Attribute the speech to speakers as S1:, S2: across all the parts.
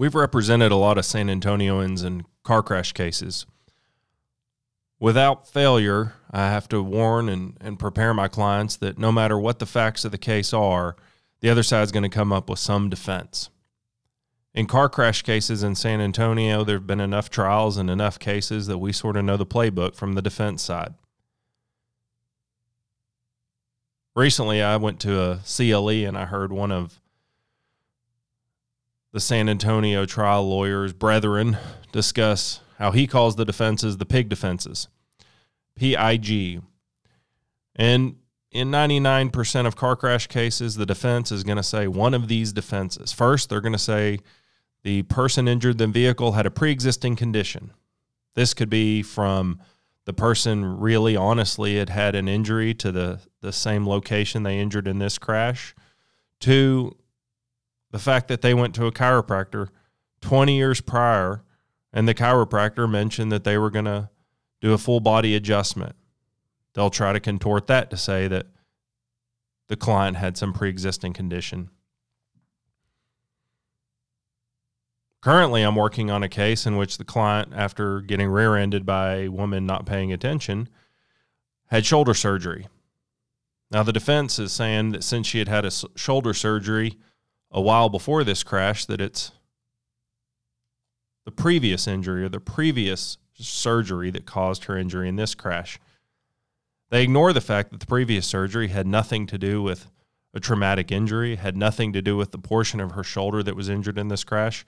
S1: We've represented a lot of San Antonioans in car crash cases. Without failure, I have to warn and, and prepare my clients that no matter what the facts of the case are, the other side is going to come up with some defense. In car crash cases in San Antonio, there have been enough trials and enough cases that we sort of know the playbook from the defense side. Recently, I went to a CLE and I heard one of the San Antonio trial lawyer's brethren discuss how he calls the defenses the pig defenses, PIG. And in 99% of car crash cases, the defense is going to say one of these defenses. First, they're going to say the person injured in the vehicle had a pre existing condition. This could be from the person really honestly had had an injury to the, the same location they injured in this crash, to the fact that they went to a chiropractor 20 years prior and the chiropractor mentioned that they were going to do a full body adjustment. They'll try to contort that to say that the client had some pre existing condition. Currently, I'm working on a case in which the client, after getting rear ended by a woman not paying attention, had shoulder surgery. Now, the defense is saying that since she had had a shoulder surgery, a while before this crash that it's the previous injury or the previous surgery that caused her injury in this crash. They ignore the fact that the previous surgery had nothing to do with a traumatic injury, had nothing to do with the portion of her shoulder that was injured in this crash.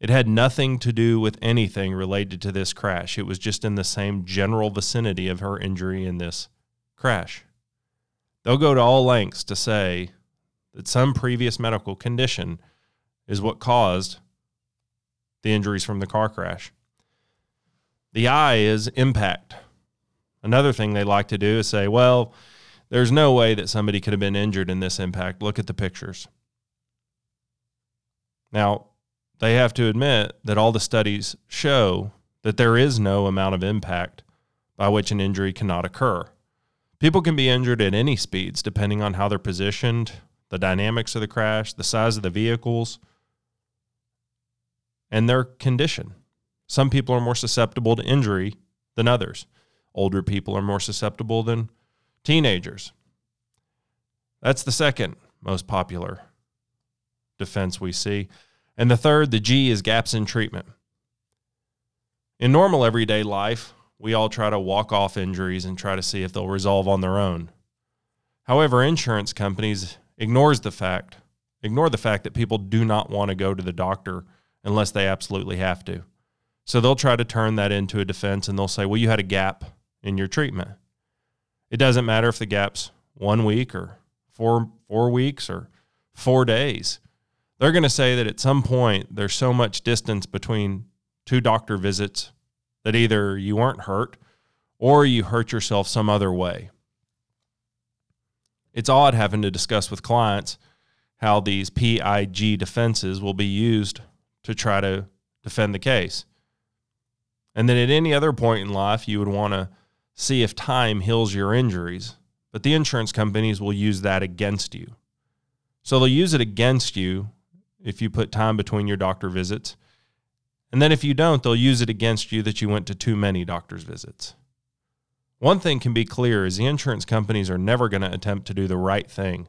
S1: It had nothing to do with anything related to this crash. It was just in the same general vicinity of her injury in this crash. They'll go to all lengths to say that some previous medical condition is what caused the injuries from the car crash. The I is impact. Another thing they like to do is say, well, there's no way that somebody could have been injured in this impact. Look at the pictures. Now, they have to admit that all the studies show that there is no amount of impact by which an injury cannot occur. People can be injured at any speeds depending on how they're positioned, the dynamics of the crash, the size of the vehicles, and their condition. Some people are more susceptible to injury than others. Older people are more susceptible than teenagers. That's the second most popular defense we see. And the third, the G, is gaps in treatment. In normal everyday life, we all try to walk off injuries and try to see if they'll resolve on their own. However, insurance companies ignores the fact ignore the fact that people do not want to go to the doctor unless they absolutely have to. So they'll try to turn that into a defense and they'll say, "Well, you had a gap in your treatment." It doesn't matter if the gap's 1 week or 4 4 weeks or 4 days. They're going to say that at some point there's so much distance between two doctor visits that either you weren't hurt or you hurt yourself some other way it's odd having to discuss with clients how these PIG defenses will be used to try to defend the case. And then at any other point in life, you would want to see if time heals your injuries, but the insurance companies will use that against you. So they'll use it against you if you put time between your doctor visits. And then if you don't, they'll use it against you that you went to too many doctor's visits. One thing can be clear is the insurance companies are never going to attempt to do the right thing.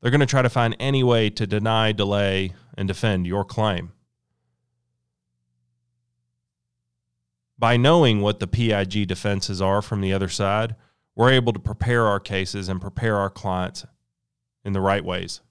S1: They're going to try to find any way to deny, delay, and defend your claim. By knowing what the PIG defenses are from the other side, we're able to prepare our cases and prepare our clients in the right ways.